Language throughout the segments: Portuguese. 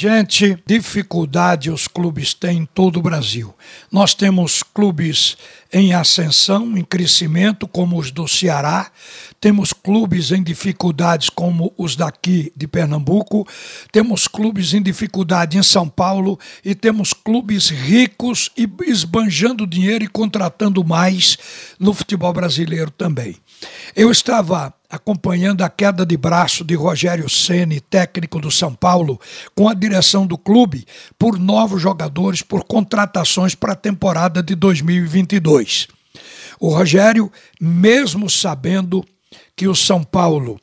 Gente, dificuldade os clubes têm em todo o Brasil. Nós temos clubes em ascensão, em crescimento, como os do Ceará, temos clubes em dificuldades, como os daqui de Pernambuco, temos clubes em dificuldade em São Paulo e temos clubes ricos e esbanjando dinheiro e contratando mais no futebol brasileiro também. Eu estava acompanhando a queda de braço de Rogério Ceni, técnico do São Paulo, com a direção do clube por novos jogadores, por contratações para a temporada de 2022. O Rogério, mesmo sabendo que o São Paulo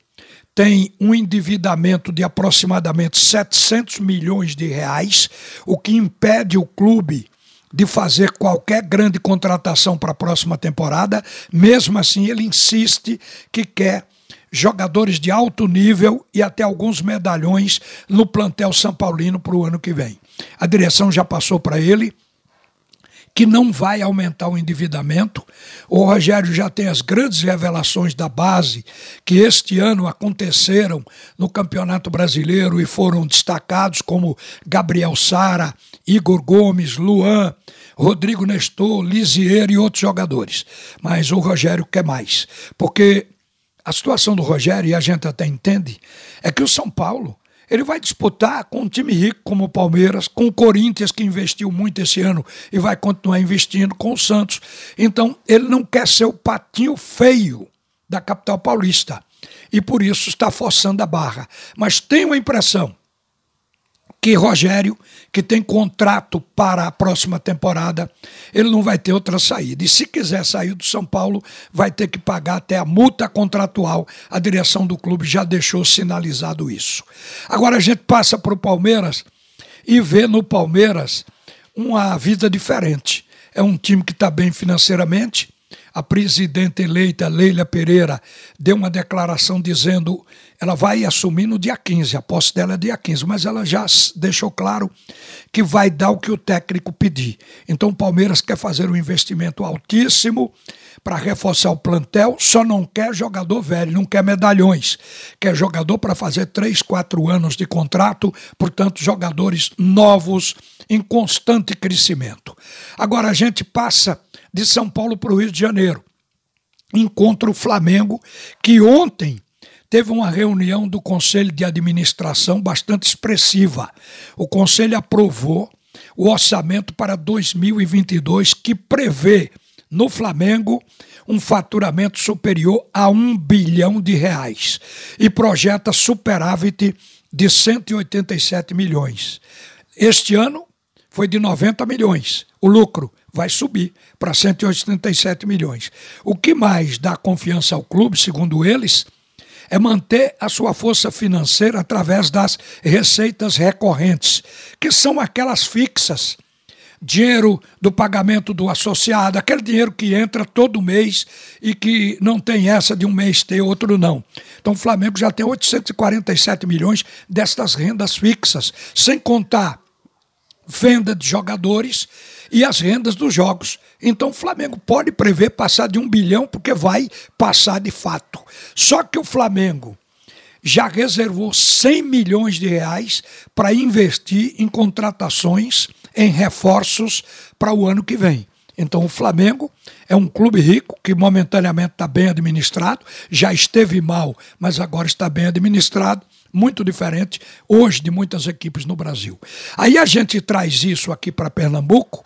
tem um endividamento de aproximadamente 700 milhões de reais, o que impede o clube de fazer qualquer grande contratação para a próxima temporada. Mesmo assim, ele insiste que quer jogadores de alto nível e até alguns medalhões no plantel São Paulino para o ano que vem. A direção já passou para ele que não vai aumentar o endividamento. O Rogério já tem as grandes revelações da base que este ano aconteceram no Campeonato Brasileiro e foram destacados como Gabriel Sara, Igor Gomes, Luan, Rodrigo Nestor, Lisieiro e outros jogadores. Mas o Rogério quer mais, porque a situação do Rogério, e a gente até entende, é que o São Paulo ele vai disputar com um time rico como o Palmeiras, com o Corinthians, que investiu muito esse ano e vai continuar investindo, com o Santos. Então, ele não quer ser o patinho feio da capital paulista. E por isso está forçando a barra. Mas tenho a impressão que Rogério, que tem contrato para a próxima temporada, ele não vai ter outra saída. E se quiser sair do São Paulo, vai ter que pagar até a multa contratual. A direção do clube já deixou sinalizado isso. Agora a gente passa para o Palmeiras e vê no Palmeiras uma vida diferente. É um time que está bem financeiramente, a presidente eleita Leila Pereira deu uma declaração dizendo ela vai assumir no dia 15, a posse dela é dia 15, mas ela já deixou claro que vai dar o que o técnico pedir. Então o Palmeiras quer fazer um investimento altíssimo para reforçar o plantel, só não quer jogador velho, não quer medalhões, quer jogador para fazer 3, 4 anos de contrato, portanto, jogadores novos em constante crescimento. Agora a gente passa de São Paulo para o Rio de Janeiro. Encontra o Flamengo, que ontem teve uma reunião do Conselho de Administração bastante expressiva. O Conselho aprovou o orçamento para 2022, que prevê no Flamengo um faturamento superior a um bilhão de reais e projeta superávit de 187 milhões. Este ano foi de 90 milhões. O lucro vai subir para 187 milhões. O que mais dá confiança ao clube, segundo eles, é manter a sua força financeira através das receitas recorrentes, que são aquelas fixas. Dinheiro do pagamento do associado, aquele dinheiro que entra todo mês e que não tem essa de um mês ter, outro não. Então o Flamengo já tem 847 milhões destas rendas fixas, sem contar venda de jogadores e as rendas dos jogos. Então o Flamengo pode prever passar de um bilhão, porque vai passar de fato. Só que o Flamengo já reservou 100 milhões de reais para investir em contratações, em reforços para o ano que vem. Então o Flamengo é um clube rico que momentaneamente está bem administrado, já esteve mal, mas agora está bem administrado muito diferente hoje de muitas equipes no Brasil. Aí a gente traz isso aqui para Pernambuco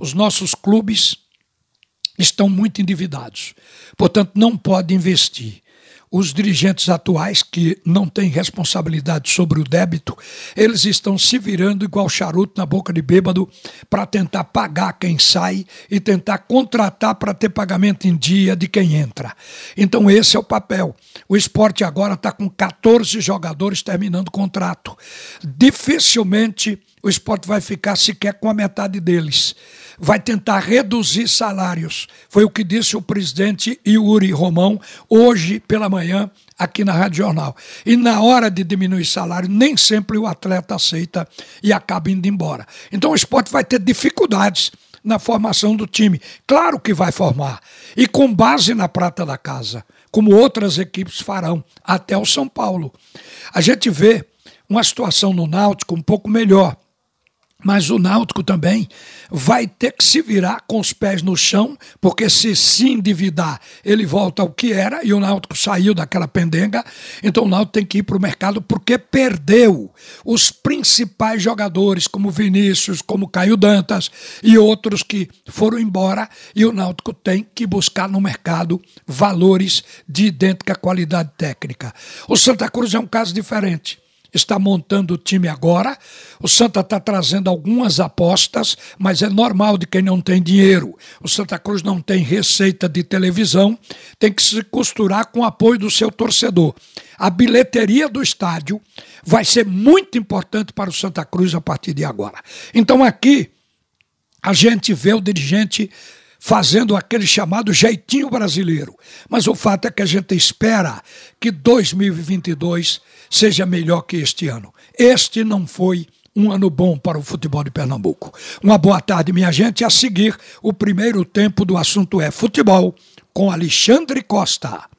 os nossos clubes estão muito endividados, portanto, não pode investir. Os dirigentes atuais, que não têm responsabilidade sobre o débito, eles estão se virando igual charuto na boca de bêbado para tentar pagar quem sai e tentar contratar para ter pagamento em dia de quem entra. Então, esse é o papel. O esporte agora está com 14 jogadores terminando o contrato. Dificilmente o esporte vai ficar sequer com a metade deles. Vai tentar reduzir salários. Foi o que disse o presidente Yuri Romão hoje pela manhã aqui na Rádio Jornal. E na hora de diminuir salário, nem sempre o atleta aceita e acaba indo embora. Então o esporte vai ter dificuldades na formação do time. Claro que vai formar. E com base na prata da casa, como outras equipes farão, até o São Paulo. A gente vê uma situação no Náutico um pouco melhor. Mas o Náutico também vai ter que se virar com os pés no chão, porque se se endividar, ele volta ao que era, e o Náutico saiu daquela pendenga. Então o Náutico tem que ir para o mercado porque perdeu os principais jogadores, como Vinícius, como Caio Dantas e outros que foram embora, e o Náutico tem que buscar no mercado valores de idêntica qualidade técnica. O Santa Cruz é um caso diferente está montando o time agora. O Santa está trazendo algumas apostas, mas é normal de quem não tem dinheiro. O Santa Cruz não tem receita de televisão, tem que se costurar com o apoio do seu torcedor. A bilheteria do estádio vai ser muito importante para o Santa Cruz a partir de agora. Então aqui a gente vê o dirigente fazendo aquele chamado jeitinho brasileiro. Mas o fato é que a gente espera que 2022 seja melhor que este ano. Este não foi um ano bom para o futebol de Pernambuco. Uma boa tarde, minha gente. A seguir, o primeiro tempo do assunto é futebol com Alexandre Costa.